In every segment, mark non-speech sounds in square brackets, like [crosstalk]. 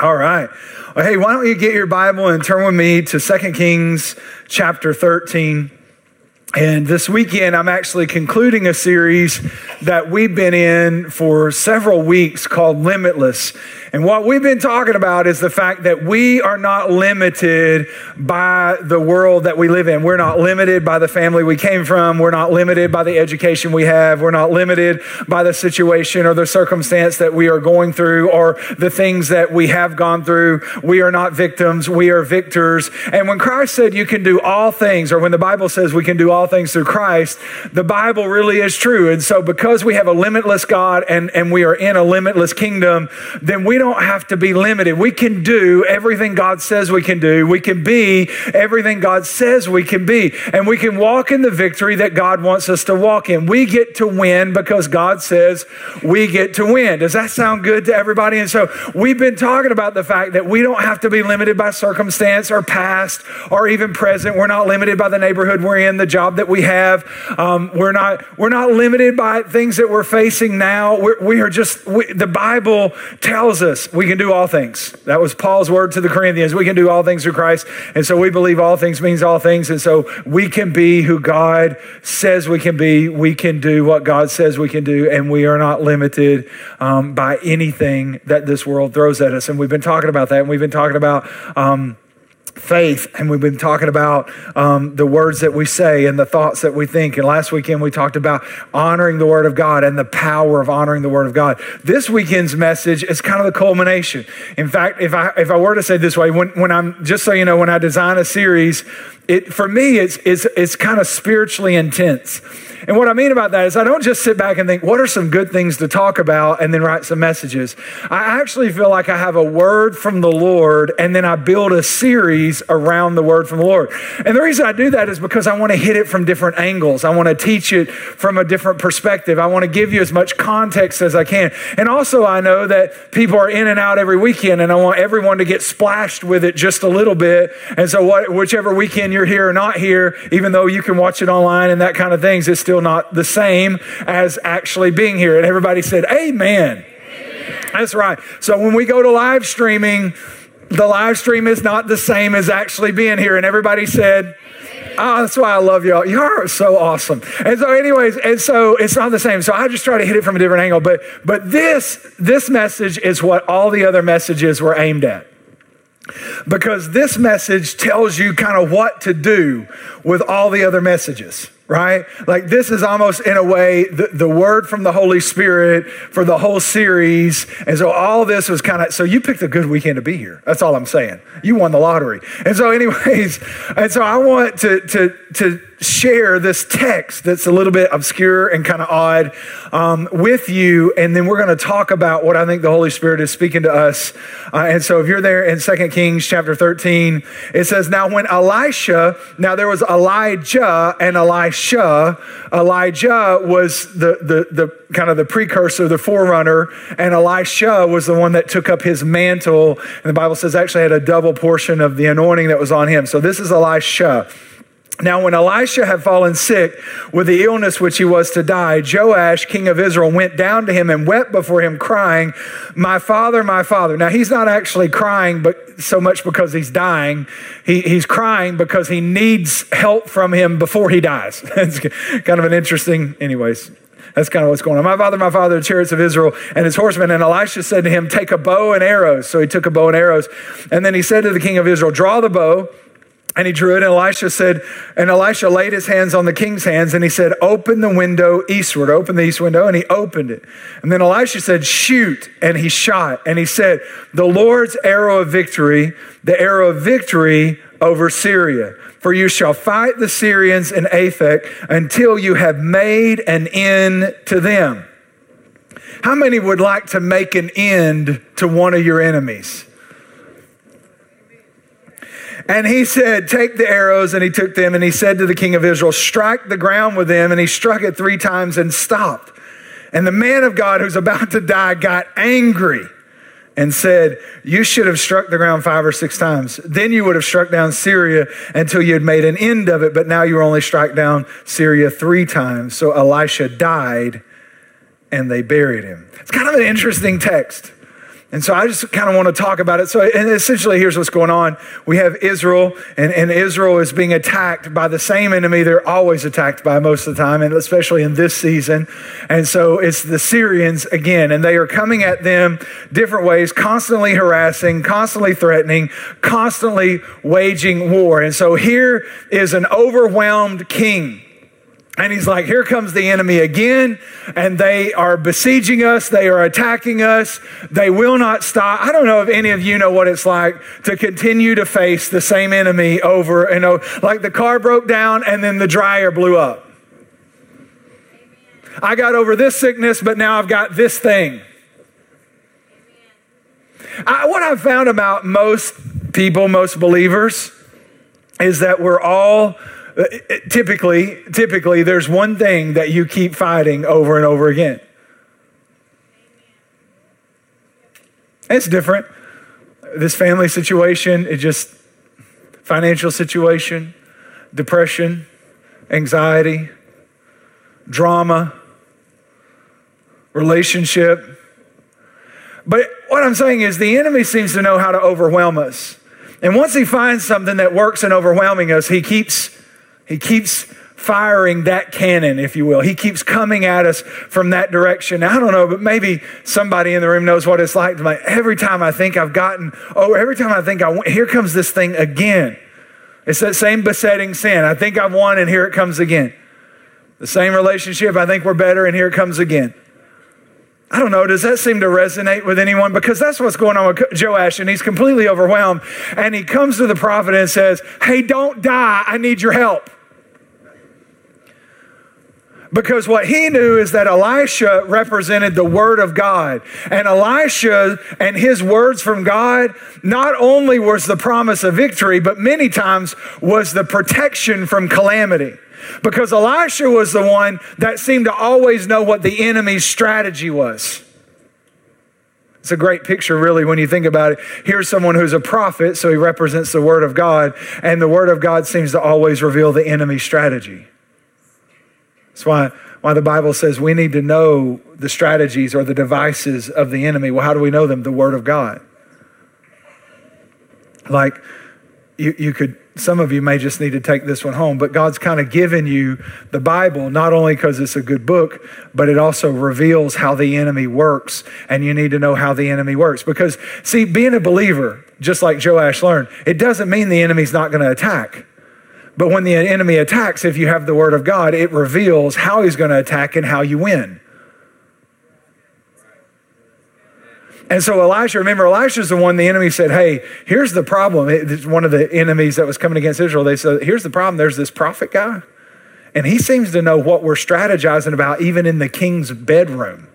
All right. Well, hey, why don't you get your Bible and turn with me to 2 Kings chapter 13. And this weekend, I'm actually concluding a series that we've been in for several weeks called Limitless. And what we've been talking about is the fact that we are not limited by the world that we live in. We're not limited by the family we came from. We're not limited by the education we have. We're not limited by the situation or the circumstance that we are going through or the things that we have gone through. We are not victims. We are victors. And when Christ said you can do all things, or when the Bible says we can do all things through Christ, the Bible really is true. And so because we have a limitless God and, and we are in a limitless kingdom, then we don't have to be limited. We can do everything God says we can do. We can be everything God says we can be. And we can walk in the victory that God wants us to walk in. We get to win because God says we get to win. Does that sound good to everybody? And so we've been talking about the fact that we don't have to be limited by circumstance or past or even present. We're not limited by the neighborhood we're in, the job that we have. Um, we're not we're not limited by things that we're facing now. We're, we are just we, the Bible tells us we can do all things. That was Paul's word to the Corinthians. We can do all things through Christ. And so we believe all things means all things. And so we can be who God says we can be. We can do what God says we can do. And we are not limited um, by anything that this world throws at us. And we've been talking about that. And we've been talking about. Um, faith, and we've been talking about um, the words that we say and the thoughts that we think. And last weekend we talked about honoring the Word of God and the power of honoring the Word of God. This weekend's message is kind of the culmination. In fact, if I if I were to say this way, when when I'm just so you know, when I design a series, it for me it's it's it's kind of spiritually intense and what I mean about that is I don't just sit back and think, what are some good things to talk about and then write some messages. I actually feel like I have a word from the Lord and then I build a series around the word from the Lord. And the reason I do that is because I want to hit it from different angles. I want to teach it from a different perspective. I want to give you as much context as I can. And also, I know that people are in and out every weekend and I want everyone to get splashed with it just a little bit. And so, what, whichever weekend you're here or not here, even though you can watch it online and that kind of things, it's still not the same as actually being here. And everybody said, Amen. Amen. That's right. So when we go to live streaming, the live stream is not the same as actually being here. And everybody said, Oh, that's why I love y'all. Y'all are so awesome. And so, anyways, and so it's not the same. So I just try to hit it from a different angle. But but this this message is what all the other messages were aimed at. Because this message tells you kind of what to do with all the other messages right? Like this is almost in a way the, the word from the Holy Spirit for the whole series. And so all this was kind of, so you picked a good weekend to be here. That's all I'm saying. You won the lottery. And so anyways, [laughs] and so I want to, to, to share this text that's a little bit obscure and kind of odd um, with you. And then we're going to talk about what I think the Holy Spirit is speaking to us. Uh, and so if you're there in Second Kings chapter 13, it says, Now when Elisha, now there was Elijah and Elisha. Elijah was the, the, the kind of the precursor, the forerunner, and Elisha was the one that took up his mantle. And the Bible says actually had a double portion of the anointing that was on him. So this is Elisha. Now, when Elisha had fallen sick with the illness which he was to die, Joash, king of Israel, went down to him and wept before him, crying, My father, my father. Now, he's not actually crying but so much because he's dying. He, he's crying because he needs help from him before he dies. [laughs] it's kind of an interesting, anyways, that's kind of what's going on. My father, my father, the chariots of Israel and his horsemen. And Elisha said to him, Take a bow and arrows. So he took a bow and arrows. And then he said to the king of Israel, Draw the bow. And he drew it, and Elisha said, and Elisha laid his hands on the king's hands, and he said, Open the window eastward, open the east window, and he opened it. And then Elisha said, Shoot, and he shot. And he said, The Lord's arrow of victory, the arrow of victory over Syria. For you shall fight the Syrians in Aphek until you have made an end to them. How many would like to make an end to one of your enemies? And he said, Take the arrows. And he took them and he said to the king of Israel, Strike the ground with them. And he struck it three times and stopped. And the man of God who's about to die got angry and said, You should have struck the ground five or six times. Then you would have struck down Syria until you had made an end of it. But now you only struck down Syria three times. So Elisha died and they buried him. It's kind of an interesting text And so I just kind of want to talk about it. So, and essentially, here's what's going on. We have Israel, and, and Israel is being attacked by the same enemy they're always attacked by most of the time, and especially in this season. And so it's the Syrians again, and they are coming at them different ways, constantly harassing, constantly threatening, constantly waging war. And so here is an overwhelmed king and he's like, here comes the enemy again, and they are besieging us. They are attacking us. They will not stop. I don't know if any of you know what it's like to continue to face the same enemy over and over. Like the car broke down and then the dryer blew up. I got over this sickness, but now I've got this thing. I, what I've found about most people, most believers, is that we're all Uh, typically, typically, there's one thing that you keep fighting over and over again. It's different. This family situation, it just financial situation, depression, anxiety, drama, relationship. But what I'm saying is the enemy seems to know how to overwhelm us. And once he finds something that works in overwhelming us, he keeps he keeps firing that cannon, if you will. He keeps coming at us from that direction. Now, I don't know, but maybe somebody in the room knows what it's like. like every time I think I've gotten, oh, every time I think I went, here comes this thing again. It's that same besetting sin. I think I've won, and here it comes again. The same relationship, I think we're better, and here it comes again. I don't know, does that seem to resonate with anyone? Because that's what's going on with Joash, and he's completely overwhelmed. And he comes to the prophet and says, Hey, don't die. I need your help. Because what he knew is that Elisha represented the word of God. And Elisha and his words from God not only was the promise of victory, but many times was the protection from calamity. Because Elisha was the one that seemed to always know what the enemy's strategy was. It's a great picture, really, when you think about it. Here's someone who's a prophet, so he represents the Word of God, and the Word of God seems to always reveal the enemy's strategy. That's why, why the Bible says we need to know the strategies or the devices of the enemy. Well, how do we know them? The Word of God. Like, you, you could, some of you may just need to take this one home, but God's kind of given you the Bible, not only because it's a good book, but it also reveals how the enemy works, and you need to know how the enemy works. Because, see, being a believer, just like Joash learned, it doesn't mean the enemy's not going to attack. But when the enemy attacks, if you have the word of God, it reveals how he's going to attack and how you win. And so Elisha, remember, Elisha's the one the enemy said, Hey, here's the problem. It's one of the enemies that was coming against Israel. They said, Here's the problem. There's this prophet guy, and he seems to know what we're strategizing about, even in the king's bedroom.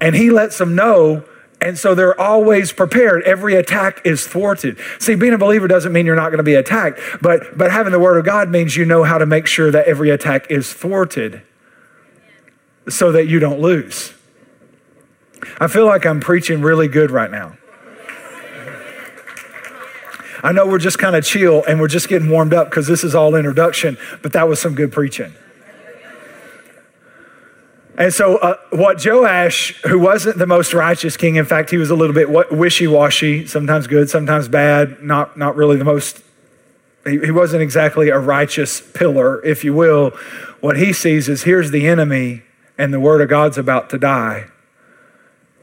And he lets them know and so they're always prepared. Every attack is thwarted. See, being a believer doesn't mean you're not going to be attacked, but, but having the word of God means you know how to make sure that every attack is thwarted so that you don't lose. I feel like I'm preaching really good right now. I know we're just kind of chill and we're just getting warmed up because this is all introduction, but that was some good preaching. And so, uh, what Joash, who wasn't the most righteous king, in fact, he was a little bit wishy washy, sometimes good, sometimes bad, not, not really the most, he, he wasn't exactly a righteous pillar, if you will. What he sees is here's the enemy, and the word of God's about to die.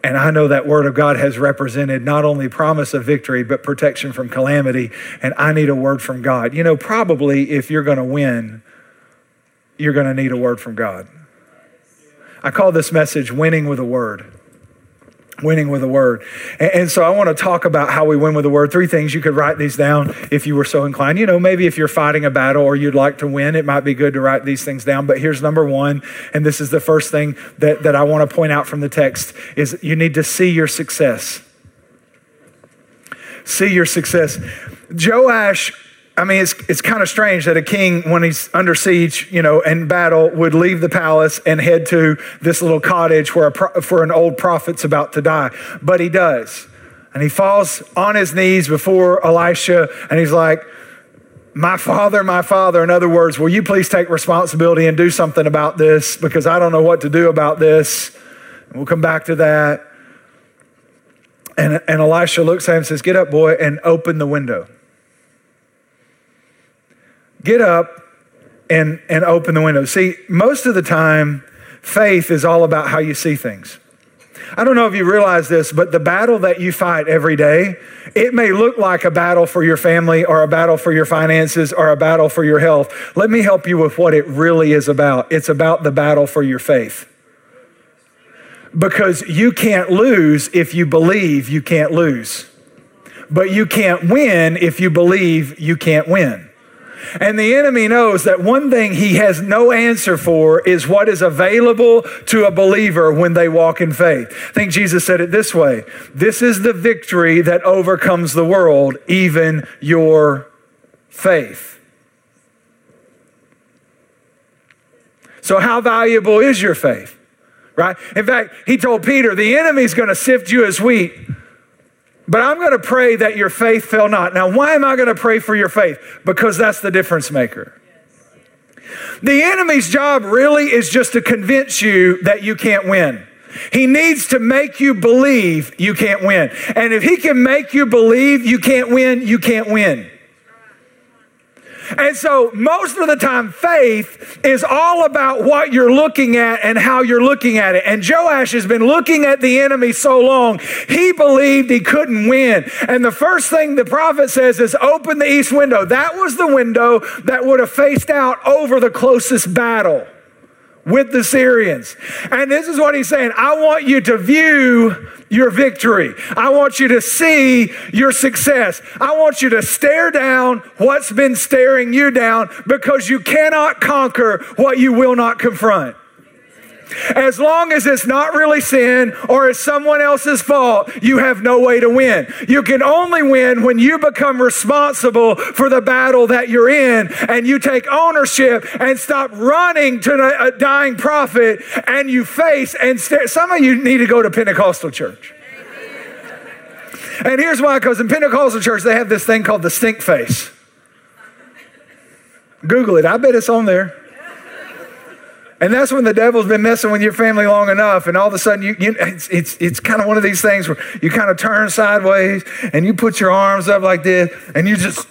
And I know that word of God has represented not only promise of victory, but protection from calamity. And I need a word from God. You know, probably if you're going to win, you're going to need a word from God. I call this message Winning with a Word. Winning with a word. And, and, so I want to talk about how we win with a word. Three things. You could write these down if you were so inclined. You know, maybe if you're fighting a battle or you'd like to win, it might be good to write these things down. But here's number one, and this is the first thing that, that I want to point out from the text is you need to see your success. See your success. Joash I mean, it's, it's kind of strange that a king, when he's under siege, you know, in battle, would leave the palace and head to this little cottage where, a, where an old prophet's about to die. But he does. And he falls on his knees before Elisha and he's like, My father, my father. In other words, will you please take responsibility and do something about this because I don't know what to do about this. And we'll come back to that. And, and Elisha looks at him and says, Get up, boy, and open the window. Get up and, and open the window. See, most of the time, faith is all about how you see things. I don't know if you realize this, but the battle that you fight every day, it may look like a battle for your family or a battle for your finances or a battle for your health. Let me help you with what it really is about. It's about the battle for your faith. Because you can't lose if you believe you can't lose. But you can't win if you believe you can't win. And the enemy knows that one thing he has no answer for is what is available to a believer when they walk in faith. I think Jesus said it this way This is the victory that overcomes the world, even your faith. So, how valuable is your faith? Right? In fact, he told Peter, the enemy's going to sift you as wheat. But I'm going to pray that your faith fail not. Now, why am I going to pray for your faith? Because that's the difference maker. The enemy's job really is just to convince you that you can't win. He needs to make you believe you can't win. And if he can make you believe you can't win, you can't win. And so, most of the time, faith is all about what you're looking at and how you're looking at it. And Joash has been looking at the enemy so long, he believed he couldn't win. And the first thing the prophet says is, Open the east window. That was the window that would have faced out over the closest battle with the Syrians. And this is what he's saying I want you to view your victory. I want you to see your success. I want you to stare down what's been staring you down because you cannot conquer what you will not confront. As long as it's not really sin or it's someone else's fault, you have no way to win. You can only win when you become responsible for the battle that you're in and you take ownership and stop running to a dying prophet and you face and stare. Some of you need to go to Pentecostal church. And here's why because in Pentecostal church, they have this thing called the stink face. Google it, I bet it's on there. And that's when the devil's been messing with your family long enough, and all of a sudden, you, you it's, it's, it's kind of one of these things where you kind of turn sideways and you put your arms up like this, and you just,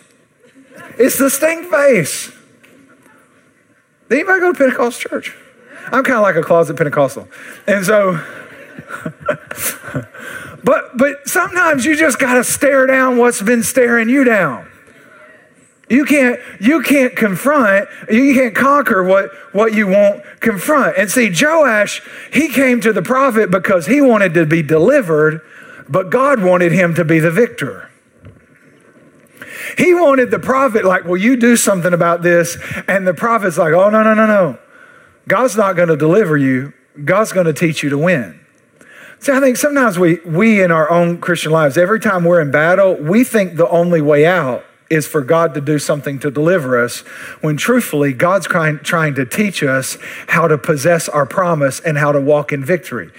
it's the stink face. Did anybody go to Pentecostal church? I'm kind of like a closet Pentecostal. And so, [laughs] but, but sometimes you just got to stare down what's been staring you down. You can't, you can't confront, you can't conquer what, what you won't confront. And see, Joash, he came to the prophet because he wanted to be delivered, but God wanted him to be the victor. He wanted the prophet, like, will you do something about this? And the prophet's like, oh, no, no, no, no. God's not going to deliver you, God's going to teach you to win. See, I think sometimes we, we in our own Christian lives, every time we're in battle, we think the only way out is for God to do something to deliver us, when truthfully, God's trying, trying to teach us how to possess our promise and how to walk in victory.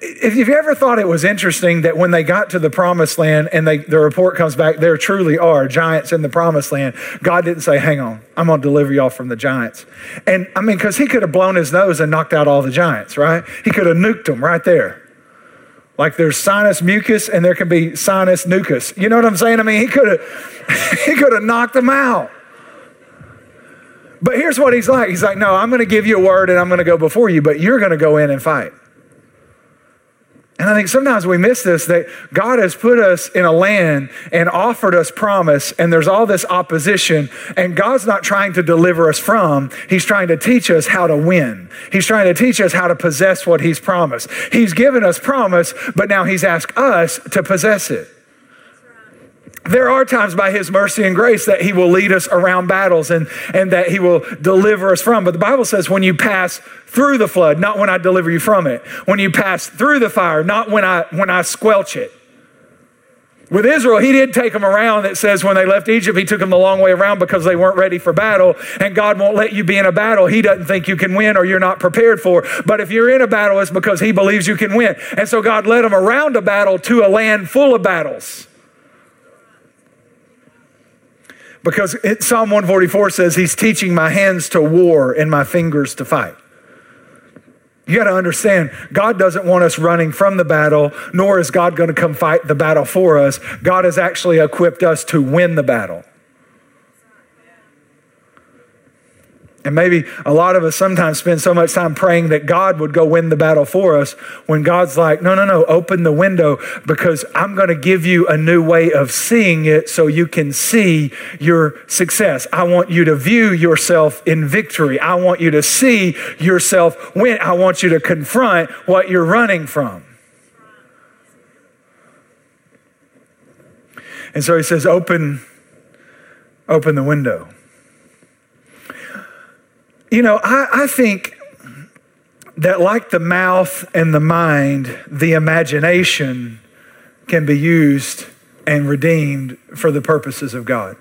If you've ever thought it was interesting that when they got to the promised land and they, the report comes back, there truly are giants in the promised land, God didn't say, Hang on, I'm going to deliver y'all from the giants. And I mean, because he could have blown his nose and knocked out all the giants, right? He could have nuked them right there. Like there's sinus mucus and there can be sinus nucus. You know what I'm saying? I mean, he could have [laughs] he could have knocked them out. But here's what he's like. He's like, "No, I'm going to give you a word and I'm going to go before you, but you're going to go in and fight." And I think sometimes we miss this that God has put us in a land and offered us promise, and there's all this opposition, and God's not trying to deliver us from, He's trying to teach us how to win. He's trying to teach us how to possess what He's promised. He's given us promise, but now He's asked us to possess it. There are times by His mercy and grace that He will lead us around battles and, and that He will deliver us from. But the Bible says when you pass through the flood, not when I deliver you from it. When you pass through the fire, not when I, when I squelch it. With Israel, he did take them around. It says when they left Egypt, he took them the long way around because they weren't ready for battle. And God won't let you be in a battle he doesn't think you can win or you're not prepared for. But if you're in a battle, it's because he believes you can win. And so God led them around a battle to a land full of battles. Because it, Psalm 144 says, He's teaching my hands to war and my fingers to fight. You got to understand, God doesn't want us running from the battle, nor is God going to come fight the battle for us. God has actually equipped us to win the battle. And maybe a lot of us sometimes spend so much time praying that God would go win the battle for us when God's like, no, no, no, open the window because I'm going to give you a new way of seeing it so you can see your success. I want you to view yourself in victory. I want you to see yourself win. I want you to confront what you're running from. And so he says, open, open the window. You know, I, I think that, like the mouth and the mind, the imagination can be used and redeemed for the purposes of God.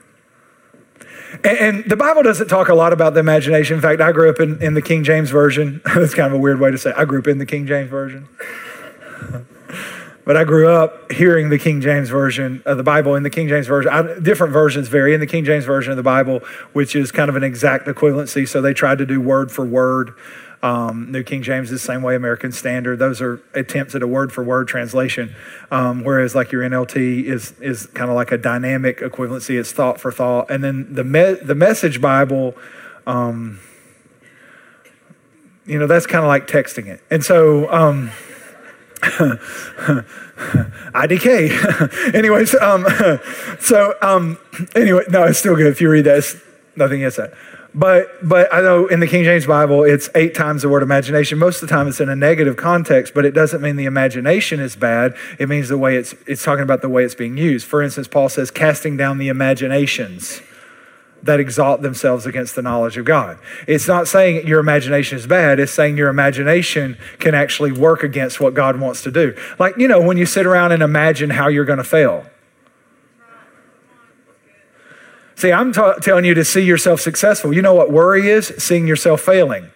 And, the Bible doesn't talk a lot about the imagination. In fact, I grew up in, in the King James Version. [laughs] That's kind of a weird way to say it. I grew up in the King James Version. But I grew up hearing the King James Version of the Bible. In the King James Version, I, different versions vary. In the King James Version of the Bible, which is kind of an exact equivalency, so they tried to do word for word. Um, New King James is the same way, American Standard. Those are attempts at a word for word translation. Um, whereas, like your NLT is is kind of like a dynamic equivalency. It's thought for thought. And then the me- the Message Bible. Um, you know, that's kind of like texting it. And so, um, [laughs] IDK. [laughs] Anyways, um, [laughs] so um, anyway, no, it's still good. If you read that, nothing against that. But but I know in the King James Bible, it's eight times the word imagination. Most of the time, it's in a negative context, but it doesn't mean the imagination is bad. It means the way it's it's talking about the way it's being used. For instance, Paul says, casting down the imaginations that exalt themselves against the knowledge of God. It's not saying your imagination is bad, it's saying your imagination can actually work against what God wants to do. Like, you know, when you sit around and imagine how you're going to fail. See, I'm t- telling you to see yourself successful. You know what worry is? Seeing yourself failing.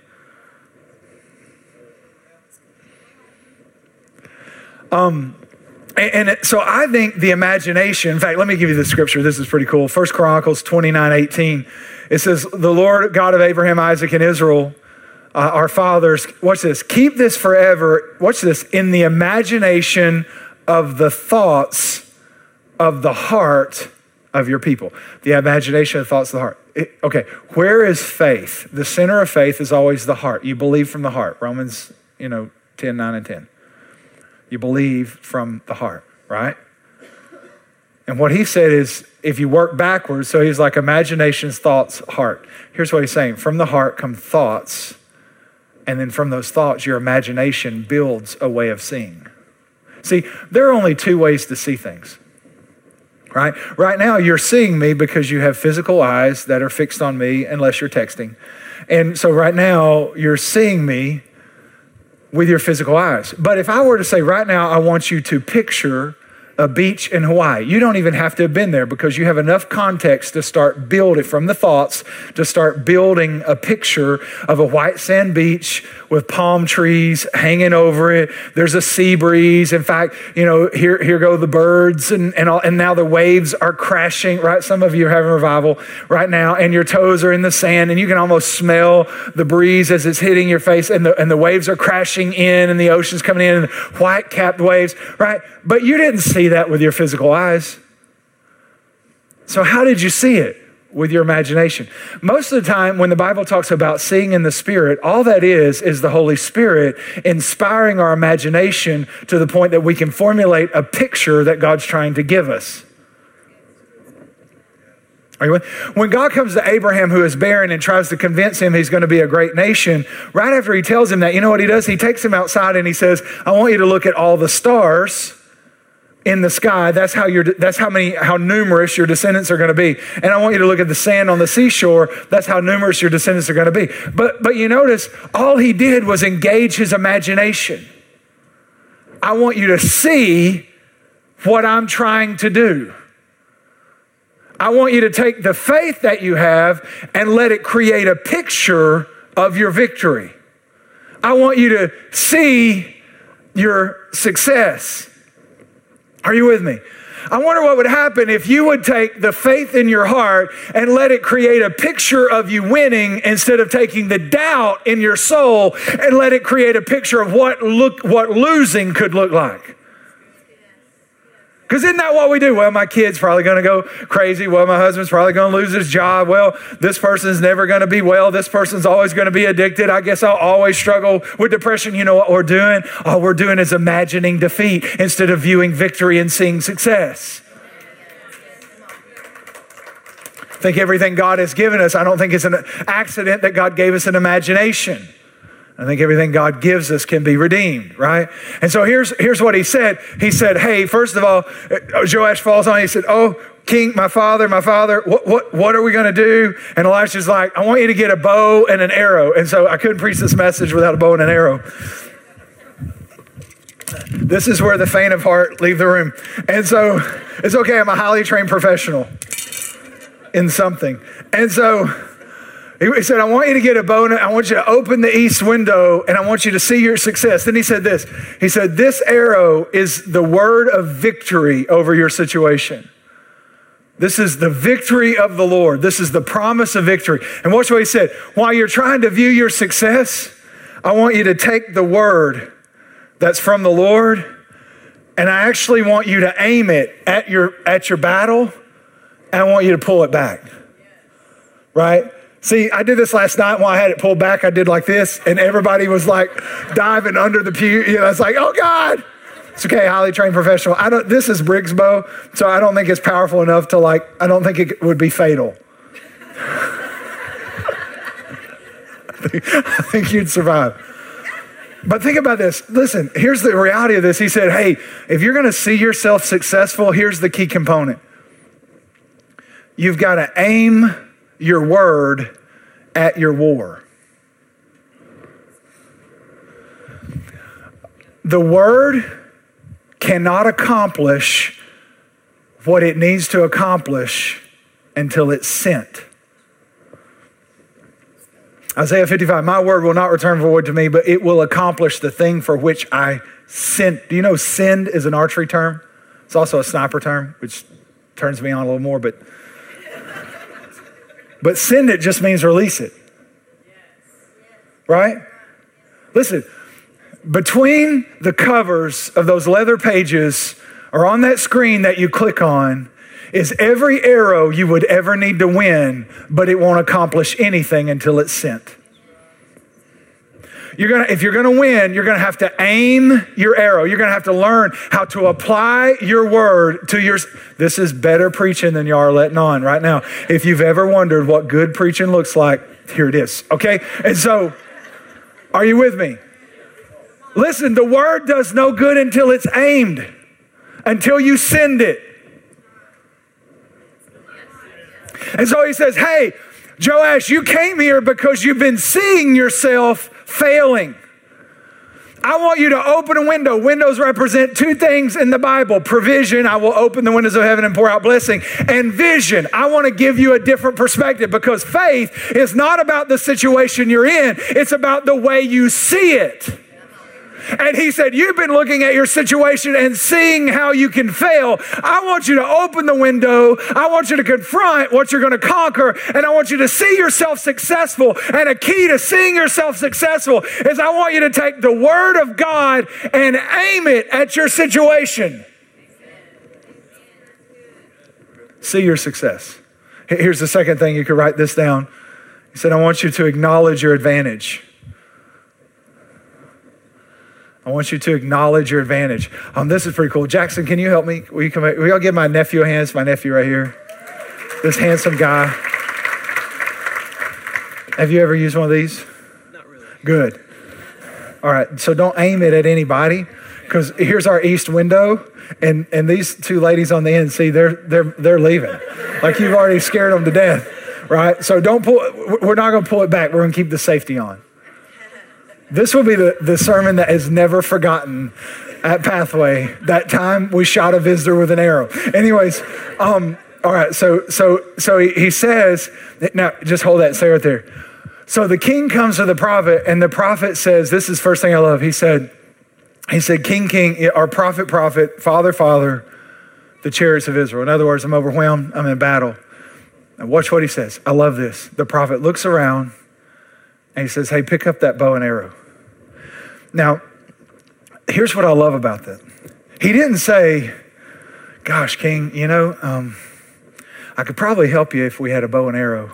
Um, and, so I think the imagination, in fact, let me give you the scripture. This is pretty cool. First Chronicles 29 18. It says, The Lord God of Abraham, Isaac, and Israel, uh, our fathers, watch this, keep this forever, watch this, in the imagination of the thoughts of the heart of your people. The imagination of the thoughts of the heart. It, okay, where is faith? The center of faith is always the heart. You believe from the heart. Romans, you know, 10, 9, and 10. You believe from the heart, right? And what he said is if you work backwards, so he's like imaginations, thoughts, heart. Here's what he's saying from the heart come thoughts, and then from those thoughts, your imagination builds a way of seeing. See, there are only two ways to see things. Right? Right now, you're seeing me because you have physical eyes that are fixed on me, unless you're texting. And so, right now, you're seeing me with your physical eyes. But if I were to say right now, I want you to picture a beach in Hawaii. You don't even have to have been there because you have enough context to start building from the thoughts to start building a picture of a white sand beach with palm trees hanging over it. There's a sea breeze. In fact, you know, here, here go the birds and, and, all, and now the waves are crashing, right? Some of you are having revival right now and your toes are in the sand and you can almost smell the breeze as it's hitting your face and the, and the waves are crashing in and the ocean's coming in and white capped waves, right? But you didn't see that with your physical eyes. So, how did you see it? With your imagination. Most of the time, when the Bible talks about seeing in the Spirit, all that is, is the Holy Spirit inspiring our imagination to the point that we can formulate a picture that God's trying to give us. When God comes to Abraham, who is barren, and tries to convince him he's going to be a great nation, right after he tells him that, you know what he does? He takes him outside and he says, I want you to look at all the stars in the sky that's how your that's how many how numerous your descendants are going to be. And i want you to look at the sand on the seashore that's how numerous your descendants are going to be. But but you notice all he did was engage his imagination. I want you to see what i'm trying to do. I want you to take the faith that you have and let it create a picture of your victory. I want you to see your success are you with me? I wonder what would happen if you would take the faith in your heart and let it create a picture of you winning instead of taking the doubt in your soul and let it create a picture of what look what losing could look like. Because isn't that what we do? Well, my kid's probably going to go crazy. Well, my husband's probably going to lose his job. Well, this person's never going to be well. This person's always going to be addicted. I guess I'll always struggle with depression. You know what we're doing? All we're doing is imagining defeat instead of viewing victory and seeing success. I think everything God has given us, I don't think it's an accident that God gave us an imagination. I think everything God gives us can be redeemed, right? And so here's, here's what he said. He said, Hey, first of all, uh, Joash falls on. He said, Oh, King, my father, my father, what, what, what are we going to do? And Elisha's like, I want you to get a bow and an arrow. And so I couldn't preach this message without a bow and an arrow. This is where the faint of heart leave the room. And so it's okay, I'm a highly trained professional in something. And so he said, I want you to get a and I want you to open the east window and I want you to see your success. Then he said this He said, This arrow is the word of victory over your situation. This is the victory of the Lord. This is the promise of victory. And watch what he said. While you're trying to view your success, I want you to take the word that's from the Lord and I actually want you to aim it at your, at your battle and I want you to pull it back. Right? See, I did this last night while I had it pulled back. I did like this, and everybody was like diving under the pew. You know, it's like, oh God. It's okay, highly trained professional. I don't. This is Briggs bow, so I don't think it's powerful enough to like. I don't think it would be fatal. I, [laughs] think, I think you'd survive. But think about this. Listen, here's the reality of this. He said, hey, if you're going to see yourself successful, here's the key component. You've got to aim your word at your war. The word cannot accomplish what it needs to accomplish until it's sent. Isaiah 55, my word will not return void to me, but it will accomplish the thing for which I sent. Do you know send is an archery term? It's also a sniper term, which turns me on a little more, but but send it just means release it. Right? Listen, between the covers of those leather pages or on that screen that you click on is every arrow you would ever need to win, but it won't accomplish anything until it's sent. You're gonna, if you're gonna win, you're gonna have to aim your arrow. You're gonna have to learn how to apply your word to your. This is better preaching than you are letting on right now. If you've ever wondered what good preaching looks like, here it is. Okay, and so, are you with me? Listen, the word does no good until it's aimed, until you send it. And so he says, Hey, Joash, you came here because you've been seeing yourself failing. I want you to open a window. Windows represent two things in the Bible provision, I will open the windows of heaven and pour out blessing, and vision. I want to give you a different perspective because faith is not about the situation you're in, it's about the way you see it. And he said, You've been looking at your situation and seeing how you can fail. I want you to open the window. I want you to confront what you're going to conquer. And I want you to see yourself successful. And a key to seeing yourself successful is I want you to take the word of God and aim it at your situation. See your success. Here's the second thing you could write this down. He said, I want you to acknowledge your advantage. I want you to acknowledge your advantage. Um, this is pretty cool. Jackson, can you help me? Will you come? Will y'all give my nephew a hand? It's my nephew right here. This handsome guy. Have you ever used one of these? Not really. Good. All right. So don't aim it at anybody, because here's our east window, and and these two ladies on the end. See, they're they're they're leaving. Like you've already scared them to death, right? So don't pull. We're not going to pull it back. We're going to keep the safety on. This will be the, the sermon that is never forgotten at Pathway. That time we shot a visitor with an arrow. Anyways, um, all right, so so so he, he says, now just hold that, stay right there. So the king comes to the prophet, and the prophet says, This is first thing I love. He said, He said, King, King, our prophet, prophet, father, father, the chariots of Israel. In other words, I'm overwhelmed, I'm in battle. And watch what he says. I love this. The prophet looks around and he says, Hey, pick up that bow and arrow. Now, here's what I love about that. He didn't say, Gosh, King, you know, um, I could probably help you if we had a bow and arrow.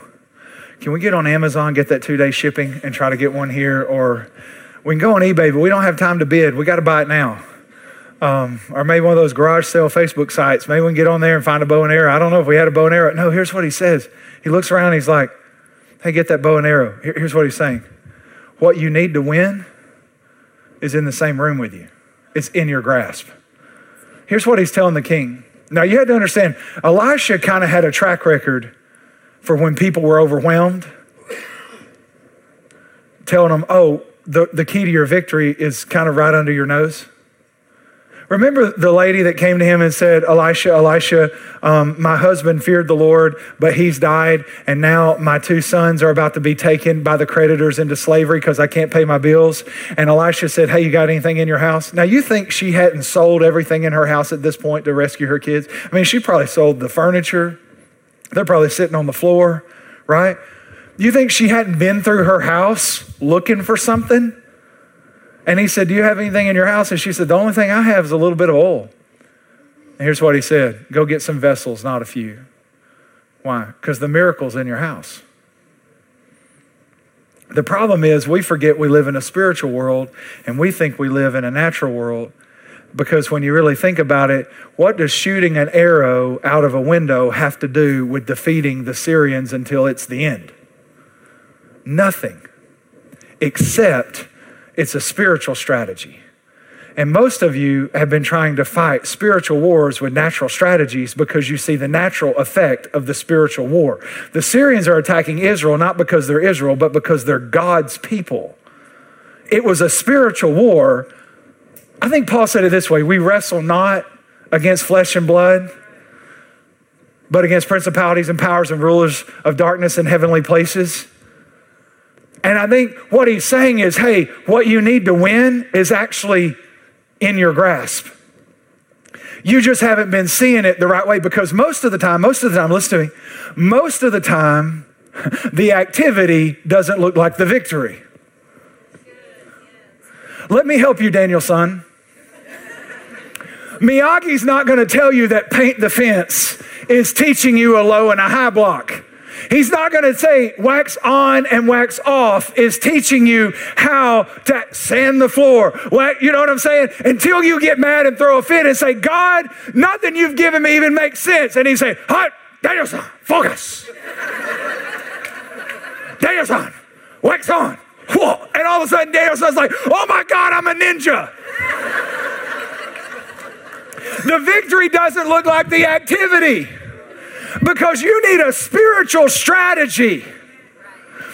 Can we get on Amazon, get that two day shipping, and try to get one here? Or we can go on eBay, but we don't have time to bid. We got to buy it now. Um, or maybe one of those garage sale Facebook sites. Maybe we can get on there and find a bow and arrow. I don't know if we had a bow and arrow. No, here's what he says. He looks around he's like, hey, get that bow and arrow. Here's what he's saying. What you need to win is in the same room with you, it's in your grasp. Here's what he's telling the king. Now, you had to understand, Elisha kind of had a track record for when people were overwhelmed, telling them, oh, the, the key to your victory is kind of right under your nose. Remember the lady that came to him and said, Elisha, Elisha, um, my husband feared the Lord, but he's died, and now my two sons are about to be taken by the creditors into slavery because I can't pay my bills. And Elisha said, Hey, you got anything in your house? Now, you think she hadn't sold everything in her house at this point to rescue her kids? I mean, she probably sold the furniture, they're probably sitting on the floor, right? You think she hadn't been through her house looking for something? And he said, Do you have anything in your house? And she said, The only thing I have is a little bit of oil. And here's what he said Go get some vessels, not a few. Why? Because the miracle's in your house. The problem is we forget we live in a spiritual world and we think we live in a natural world because when you really think about it, what does shooting an arrow out of a window have to do with defeating the Syrians until it's the end? Nothing, except it's a spiritual strategy. And most of you have been trying to fight spiritual wars with natural strategies because you see the natural effect of the spiritual war. The Syrians are attacking Israel not because they're Israel, but because they're God's people. It was a spiritual war. I think Paul said it this way we wrestle not against flesh and blood, but against principalities and powers and rulers of darkness in heavenly places. And I think what he's saying is hey, what you need to win is actually in your grasp. You just haven't been seeing it the right way because most of the time, most of the time, listen to me, most of the time, [laughs] the activity doesn't look like the victory. Let me help you, Daniel-san. Miyagi's not going to tell you that paint the fence is teaching you a low and a high block. He's not going to say wax on and wax off is teaching you how to sand the floor. You know what I'm saying? Until you get mad and throw a fit and say, God, nothing you've given me even makes sense. And he say, Hot, Daniel-san, focus. [laughs] Daniel-san, wax on. Whoa. And all of a sudden, Daniel-san's like, oh my God, I'm a ninja. [laughs] the victory doesn't look like the activity. Because you need a spiritual strategy,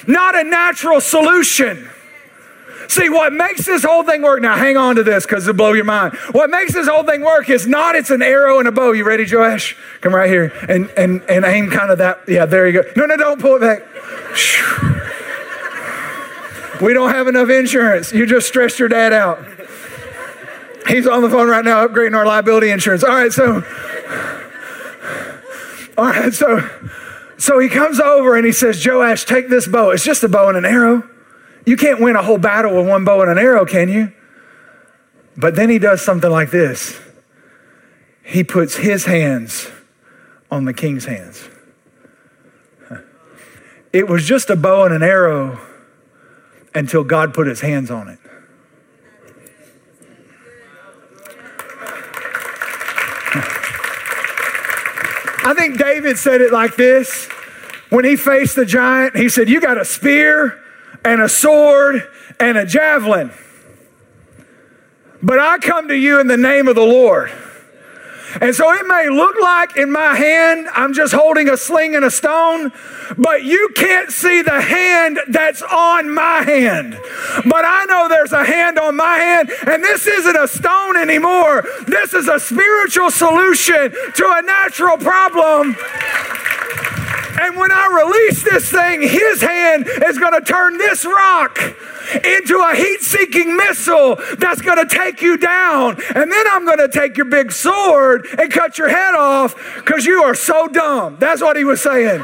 not a natural solution. See, what makes this whole thing work, now hang on to this because it'll blow your mind. What makes this whole thing work is not it's an arrow and a bow. You ready, Joash? Come right here and, and, and aim kind of that. Yeah, there you go. No, no, don't pull it back. We don't have enough insurance. You just stressed your dad out. He's on the phone right now upgrading our liability insurance. All right, so all right, so so he comes over and he says, Joash, take this bow. It's just a bow and an arrow. You can't win a whole battle with one bow and an arrow, can you? But then he does something like this. He puts his hands on the king's hands. It was just a bow and an arrow until God put his hands on it. I think David said it like this when he faced the giant. He said, You got a spear and a sword and a javelin. But I come to you in the name of the Lord. And so it may look like in my hand I'm just holding a sling and a stone, but you can't see the hand that's on my hand. But I know there's a hand on my hand, and this isn't a stone anymore. This is a spiritual solution to a natural problem. And when I release this thing, his hand is going to turn this rock into a heat seeking missile that's going to take you down. And then I'm going to take your big sword and cut your head off because you are so dumb. That's what he was saying.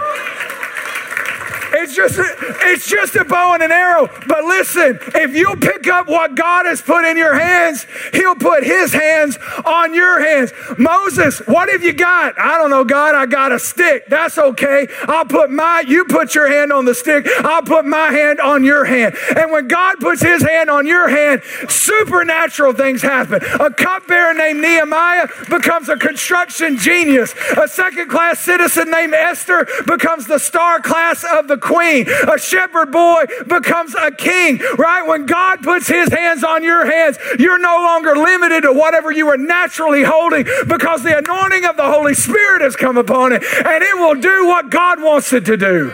It's just a, it's just a bow and an arrow. But listen, if you pick up what God has put in your hands, He'll put His hands on your hands. Moses, what have you got? I don't know, God. I got a stick. That's okay. I'll put my. You put your hand on the stick. I'll put my hand on your hand. And when God puts His hand on your hand, supernatural things happen. A cupbearer named Nehemiah becomes a construction genius. A second class citizen named Esther becomes the star class of the queen. A shepherd boy becomes a king, right? When God puts his hands on your hands, you're no longer limited to whatever you were naturally holding because the anointing of the Holy Spirit has come upon it and it will do what God wants it to do.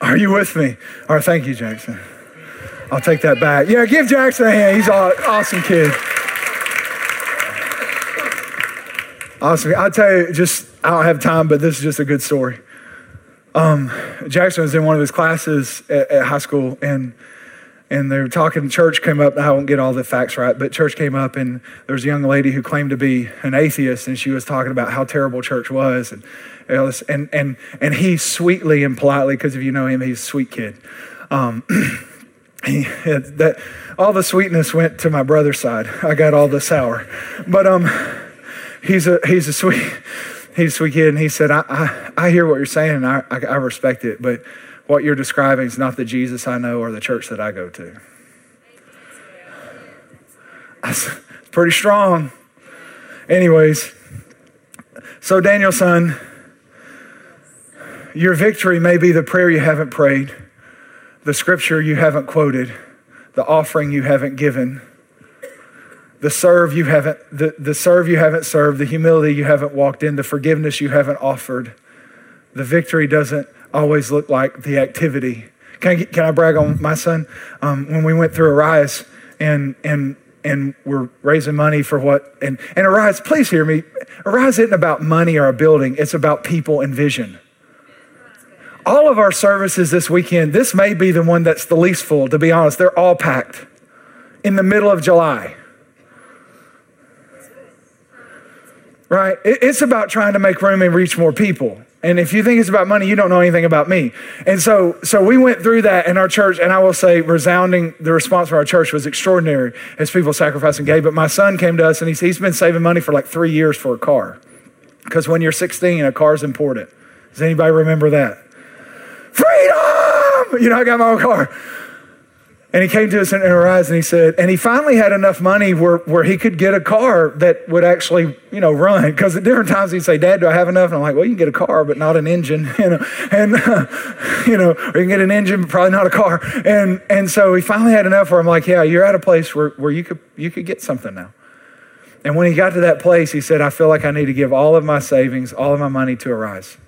Are you with me? All right, thank you, Jackson. I'll take that back. Yeah, give Jackson a hand. He's an awesome kid. Awesome. I'll tell you, just, I don't have time, but this is just a good story. Um, Jackson was in one of his classes at, at, high school, and and they were talking. Church came up. I won't get all the facts right, but church came up, and there was a young lady who claimed to be an atheist, and she was talking about how terrible church was, and and and and he sweetly and politely, because if you know him, he's a sweet kid. Um, [clears throat] he, that all the sweetness went to my brother's side. I got all the sour, but um he's a he's a sweet he's a sweet kid, and he said, I, I, I hear what you're saying, and I, I, I respect it, but what you're describing is not the Jesus I know or the church that I go to. That's pretty strong. Anyways, so Daniel-san, your victory may be the prayer you haven't prayed, the scripture you haven't quoted, the offering you haven't given the serve you haven't the, the serve you haven't served the humility you haven't walked in the forgiveness you haven't offered the victory doesn't always look like the activity. Can i, can I brag on my son? Um, when we went through arise and and and we're raising money for what and and arise please hear me. Arise isn't about money or a building. It's about people and vision. All of our services this weekend this may be the one that's the least full to be honest. They're all packed. In the middle of july right? It's about trying to make room and reach more people. And if you think it's about money, you don't know anything about me. And so, so we went through that in our church, and I will say, resounding, the response from our church was extraordinary as people sacrificed and gave. But my son came to us, and he's, he's been saving money for like three years for a car. Because when you're 16, a car's important. Does anybody remember that? Freedom! You know, I got my own car. And he came to us in Arise and he said, and he finally had enough money where, where he could get a car that would actually, you know, run. Because at different times he'd say, Dad, do I have enough? And I'm like, well, you can get a car, but not an engine, [laughs] you know. And, uh, [laughs] you know, or you can get an engine, but probably not a car. And, and so he finally had enough where I'm like, yeah, you're at a place where, where you, could, you could get something now. And when he got to that place, he said, I feel like I need to give all of my savings, all of my money to Arise.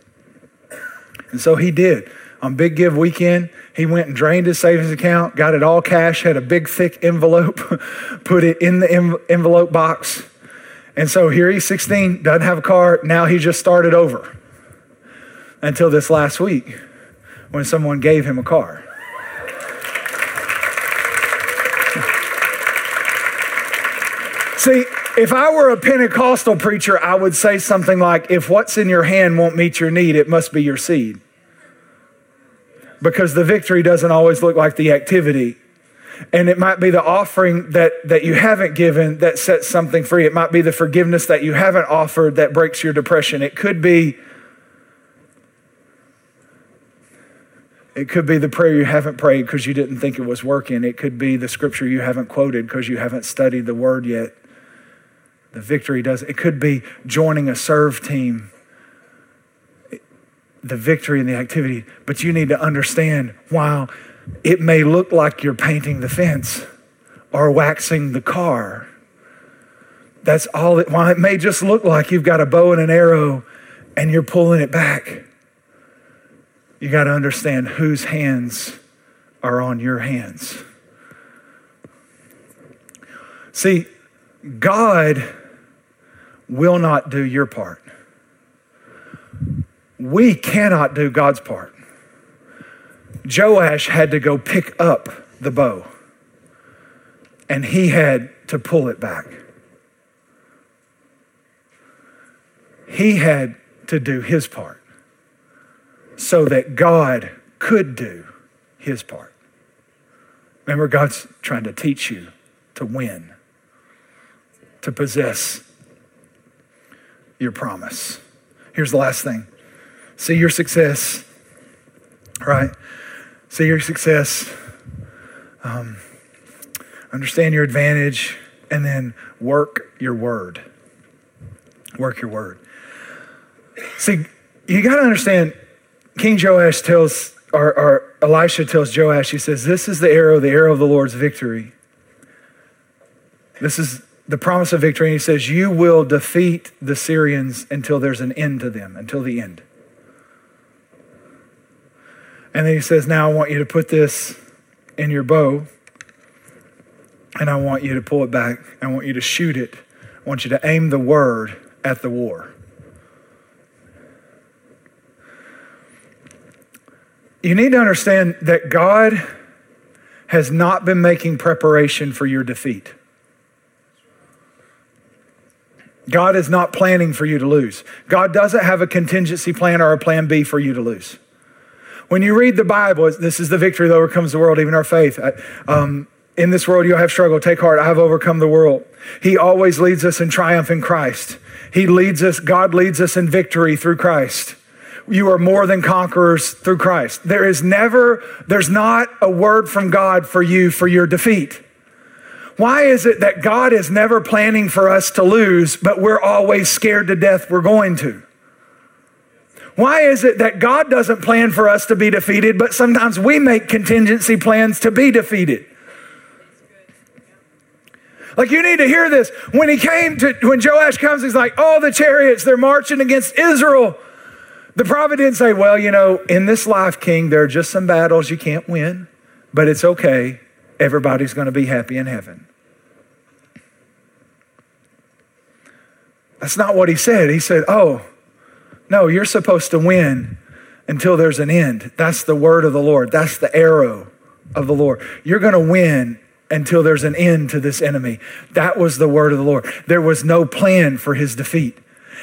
And so he did. On Big Give weekend, he went and drained his savings account, got it all cash, had a big thick envelope, [laughs] put it in the envelope box. And so here he's 16, doesn't have a car. Now he just started over until this last week when someone gave him a car. See, if I were a Pentecostal preacher, I would say something like, if what's in your hand won't meet your need, it must be your seed because the victory doesn't always look like the activity. And it might be the offering that, that you haven't given that sets something free. It might be the forgiveness that you haven't offered that breaks your depression. It could be It could be the prayer you haven't prayed because you didn't think it was working. It could be the scripture you haven't quoted because you haven't studied the word yet. The victory does. It could be joining a serve team the victory and the activity, but you need to understand while it may look like you're painting the fence or waxing the car, that's all it, while it may just look like you've got a bow and an arrow and you're pulling it back, you got to understand whose hands are on your hands. See, God will not do your part. We cannot do God's part. Joash had to go pick up the bow, and he had to pull it back. He had to do his part so that God could do his part. Remember, God's trying to teach you to win, to possess your promise. Here's the last thing see your success, right? See your success, um, understand your advantage, and then work your word. Work your word. See, you got to understand, King Joash tells, or, or Elisha tells Joash, he says, This is the arrow, the arrow of the Lord's victory. This is the promise of victory. And he says, You will defeat the Syrians until there's an end to them, until the end. And then he says, Now I want you to put this in your bow, and I want you to pull it back. I want you to shoot it. I want you to aim the word at the war. You need to understand that God has not been making preparation for your defeat. God is not planning for you to lose. God doesn't have a contingency plan or a plan B for you to lose. When you read the Bible, this is the victory that overcomes the world, even our faith. Um, in this world, you'll have struggle. Take heart. I have overcome the world. He always leads us in triumph in Christ. He leads us, God leads us in victory through Christ you are more than conquerors through Christ. There is never, there's not a word from God for you for your defeat. Why is it that God is never planning for us to lose, but we're always scared to death we're going to? Why is it that God doesn't plan for us to be defeated, but sometimes we make contingency plans to be defeated? Like you need to hear this. When he came to, when Joash comes, he's like, oh, the chariots, they're marching against Israel. The prophet didn't say, well, you know, in this life, king, there are just some battles you can't win, but it's okay. Everybody's going to be happy in heaven. That's not what he said. He said, oh, no, you're supposed to win until there's an end. That's the word of the Lord. That's the arrow of the Lord. You're going to win until there's an end to this enemy. That was the word of the Lord. There was no plan for his defeat.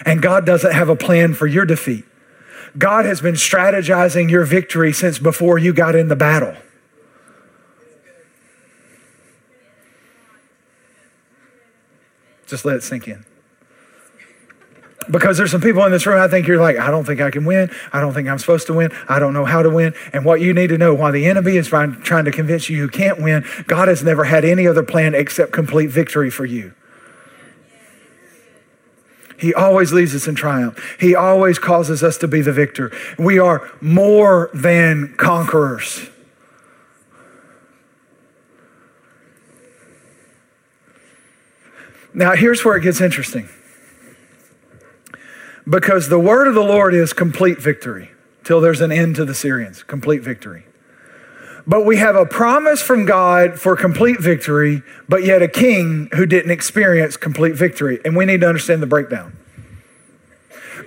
And God doesn't have a plan for your defeat. God has been strategizing your victory since before you got in the battle. Just let it sink in. Because there's some people in this room, I think you're like, I don't think I can win. I don't think I'm supposed to win. I don't know how to win. And what you need to know, while the enemy is trying, to convince you you can't win, God has never had any other plan except complete victory for you. He always leads us in triumph. He always causes us to be the victor. We are more than conquerors. Now, here's where it gets interesting. Because the word of the Lord is complete victory till there's an end to the Syrians, complete victory. But we have a promise from God for complete victory, but yet a king who didn't experience complete victory. And we need to understand the breakdown.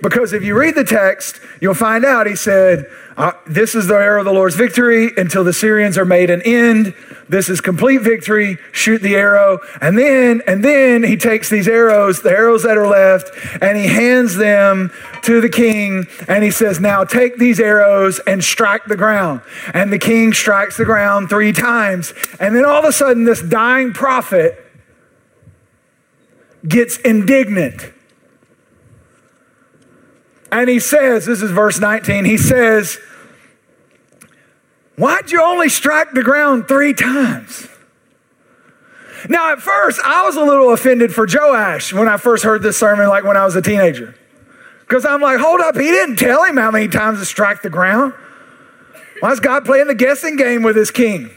Because if you read the text, you'll find out he said, uh, This is the arrow of the Lord's victory until the Syrians are made an end. This is complete victory. Shoot the arrow. And then, and then he takes these arrows, the arrows that are left, and he hands them to the king. And he says, Now take these arrows and strike the ground. And the king strikes the ground three times. And then all of a sudden, this dying prophet gets indignant and he says, this is verse 19, he says, Why'd you only strike the ground three times? Now, at first, I was a little offended for Joash when I first heard this sermon, like when I was a teenager. Because I'm like, hold up, he didn't tell him how many times to strike the ground. Why is God playing the guessing game with his king?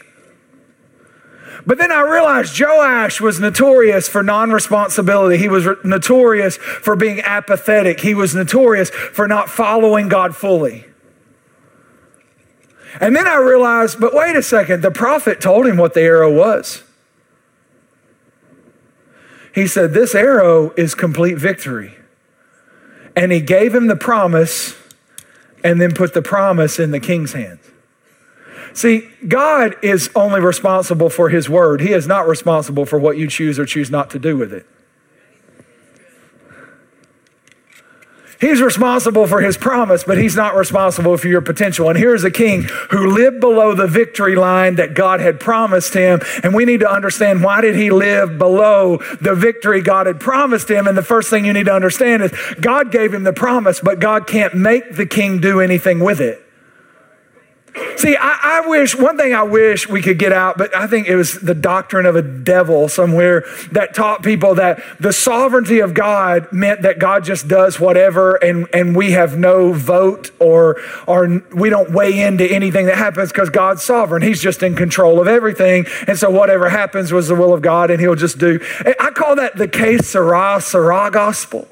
But then I realized Joash was notorious for non responsibility. He was notorious for being apathetic. He was notorious for not following God fully. And then I realized, but wait a second, the prophet told him what the arrow was. He said, This arrow is complete victory. And he gave him the promise and then put the promise in the king's hands. See, God is only responsible for his word. He is not responsible for what you choose or choose not to do with it. He's responsible for his promise, but he's not responsible for your potential. And here's a king who lived below the victory line that God had promised him. And we need to understand why did he live below the victory God had promised him? And the first thing you need to understand is God gave him the promise, but God can't make the king do anything with it. See, I, I, wish, one thing I wish we could get out, but I think it was the doctrine of a devil somewhere that taught people that the sovereignty of God meant that God just does whatever and, and we have no vote or, or we don't weigh into anything that happens because God's sovereign. He's just in control of everything. And so whatever happens was the will of God and he'll just do. I call that the que sera, sera gospel.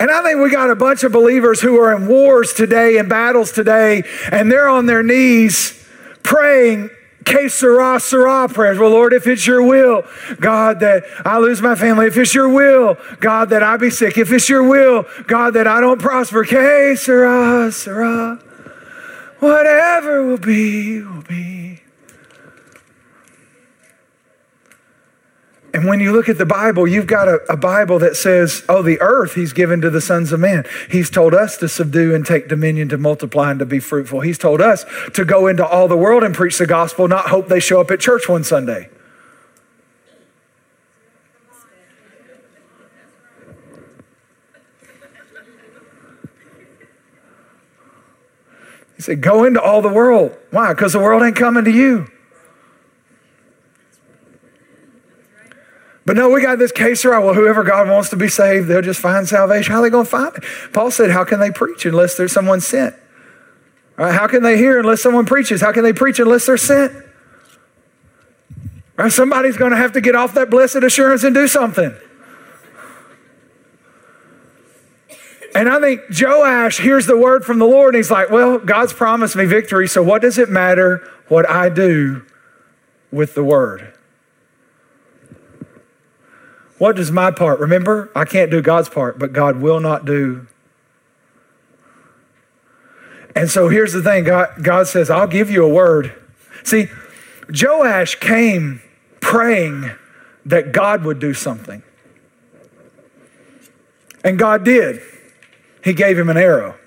And I think we got a bunch of believers who are in wars today and battles today, and they're on their knees praying que sera, sera prayers. Well, Lord, if it's your will, God, that I lose my family, if it's your will, God, that I be sick, if it's your will, God, that I don't prosper, que sera, sera, whatever will be, will be. And when you look at the Bible, you've got a, a, Bible that says, oh, the earth he's given to the sons of man. He's told us to subdue and take dominion, to multiply and to be fruitful. He's told us to go into all the world and preach the gospel, not hope they show up at church one Sunday. He said, go into all the world. Why? Because the world ain't coming to you. But no, we got this case right. Well, whoever God wants to be saved, they'll just find salvation. How are they going to find it? Paul said, How can they preach unless there's someone sent? Right, how can they hear unless someone preaches? How can they preach unless they're sent? Right, somebody's going to have to get off that blessed assurance and do something. And I think Joash hears the word from the Lord and he's like, Well, God's promised me victory, so what does it matter what I do with the word? What does my part? Remember, I can't do God's part, but God will not do. And so here's the thing God, God says, I'll give you a word. See, Joash came praying that God would do something. And God did. He gave him an arrow.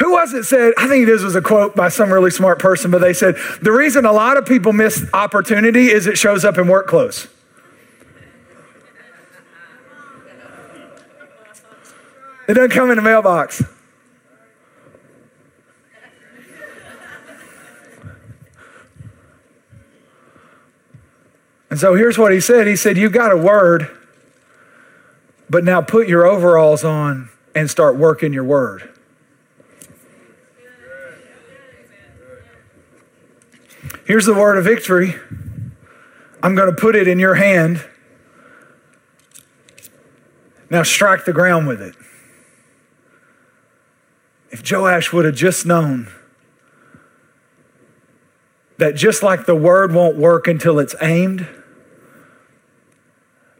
Who was it said? I think this was a quote by some really smart person, but they said the reason a lot of people miss opportunity is it shows up in work clothes. It doesn't come in the mailbox. And so here's what he said. He said, You got a word, but now put your overalls on and start working your word. Here's the word of victory. I'm going to put it in your hand. Now strike the ground with it. If Joash would have just known that just like the word won't work until it's aimed,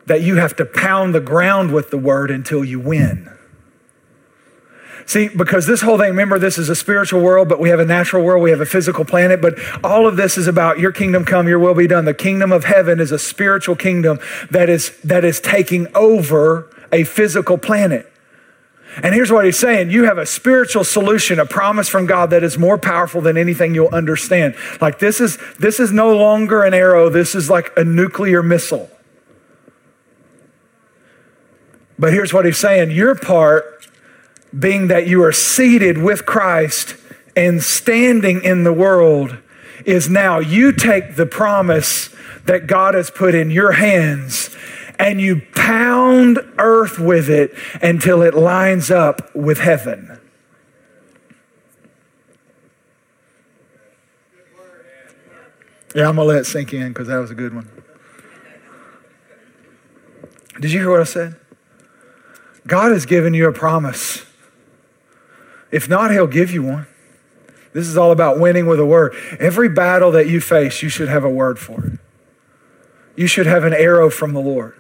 that you have to pound the ground with the word until you win. See, because this whole thing, remember, this is a spiritual world, but we have a natural world, we have a physical planet, but all of this is about your kingdom come, your will be done. The kingdom of heaven is a spiritual kingdom that is, that is taking over a physical planet. And here's what he's saying you have a spiritual solution, a promise from God that is more powerful than anything you'll understand. Like this is this is no longer an arrow, this is like a nuclear missile. But here's what he's saying your part being that you are seated with Christ and standing in the world, is now you take the promise that God has put in your hands and you pound earth with it until it lines up with heaven. Yeah, I'm going to let it sink in because that was a good one. Did you hear what I said? God has given you a promise if not, he'll give you one. This is all about winning with a word. Every battle that you face, you should have a word for it. You should have an arrow from the Lord.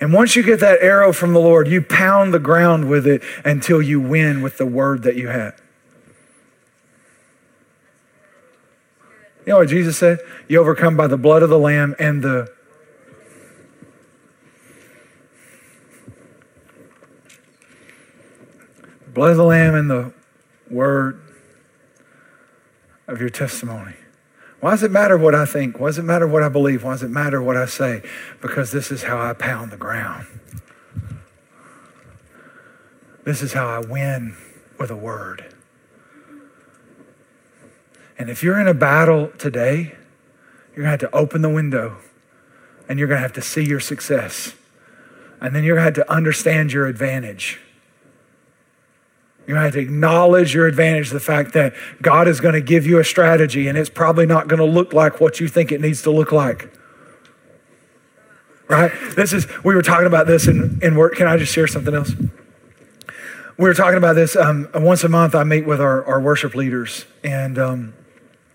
And once you get that arrow from the Lord, you pound the ground with it until you win with the word that you have. You know what Jesus said? You overcome by the blood of the Lamb and the blood of the Lamb and the word of your testimony. Why does it matter what I think? Why does it matter what I believe? Why does it matter what I say? Because this is how I pound the ground. This is how I win with a word. And if you're in a battle today, you're going to have to open the window and you're going to have to see your success. And then you're going to have to understand your advantage. To have to acknowledge your advantage, the fact that God is going to give you a strategy and it's probably not going to look like what you think it needs to look like. Right? This is, we were talking about this in, in work. Can I just share something else? We were talking about this um, once a month. I meet with our, our worship leaders, and um,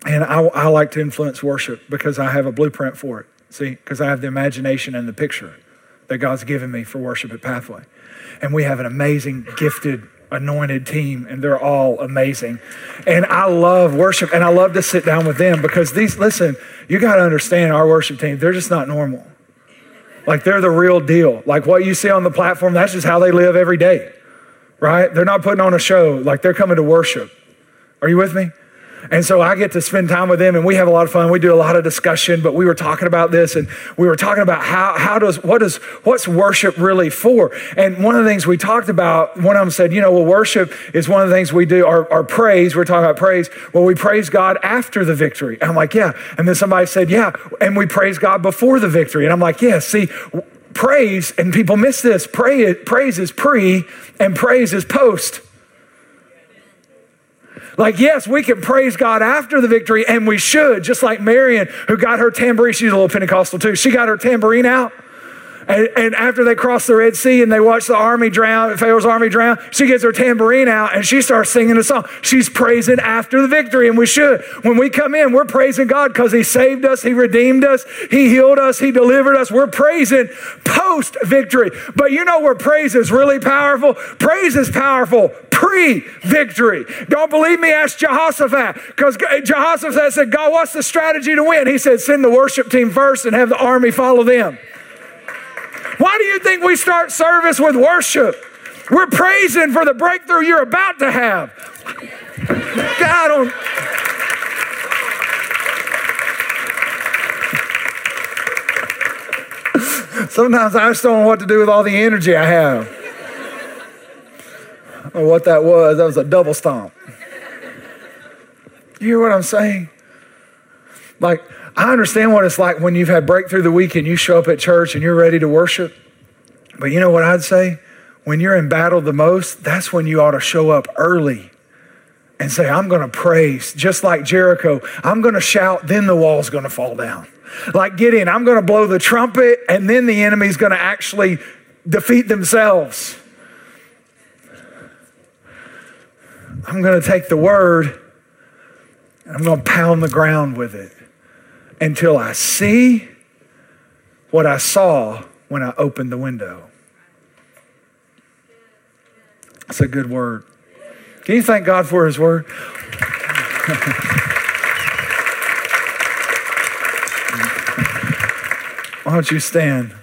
and I, I like to influence worship because I have a blueprint for it. See, because I have the imagination and the picture that God's given me for worship at Pathway. And we have an amazing, gifted, anointed team, and they're all amazing. And I love worship, and I love to sit down with them because these, listen, you got to understand our worship team, they're just not normal. Like they're the real deal. Like what you see on the platform, that's just how they live every day, right? They're not putting on a show, like they're coming to worship. Are you with me? And so I get to spend time with them and we have a lot of fun. We do a lot of discussion, but we were talking about this and we were talking about how, how does, what is, what's worship really for? And one of the things we talked about, one of them said, you know, well, worship is one of the things we do, our, our praise, we're talking about praise. Well, we praise God after the victory. And I'm like, yeah. And then somebody said, yeah. And we praise God before the victory. And I'm like, yeah, see, praise, and people miss this, pray, praise is pre and praise is post. Like, yes, we can praise God after the victory, and we should, just like Miriam, who got her tambourine. She's a little Pentecostal too. She got her tambourine out. And, and, after they cross the Red Sea and they watch the army drown, Pharaoh's army drown, she gets her tambourine out and she starts singing a song. She's praising after the victory, and we should. When we come in, we're praising God because He saved us, He redeemed us, He healed us, He delivered us. We're praising post victory. But you know where praise is really powerful? Praise is powerful pre victory. Don't believe me? Ask Jehoshaphat. Because Jehoshaphat said, God, what's the strategy to win? He said, send the worship team first and have the army follow them. Why do you think we start service with worship? We're praising for the breakthrough you're about to have. God. Sometimes I just don't know what to do with all the energy I have. Or what that was, that was a double stomp. You hear what I'm saying? Like, I understand what it's like when you've had breakthrough the week and you show up at church and you're ready to worship. But you know what I'd say? When you're in battle the most, that's when you ought to show up early and say, I'm going to praise, just like Jericho. I'm going to shout, then the wall's going to fall down. Like Gideon, I'm going to blow the trumpet, and then the enemy's going to actually defeat themselves. I'm going to take the word, and I'm going to pound the ground with it until I see what I saw when I opened the window. That's a good word. Can you thank God for His word? [laughs] Why don't you stand?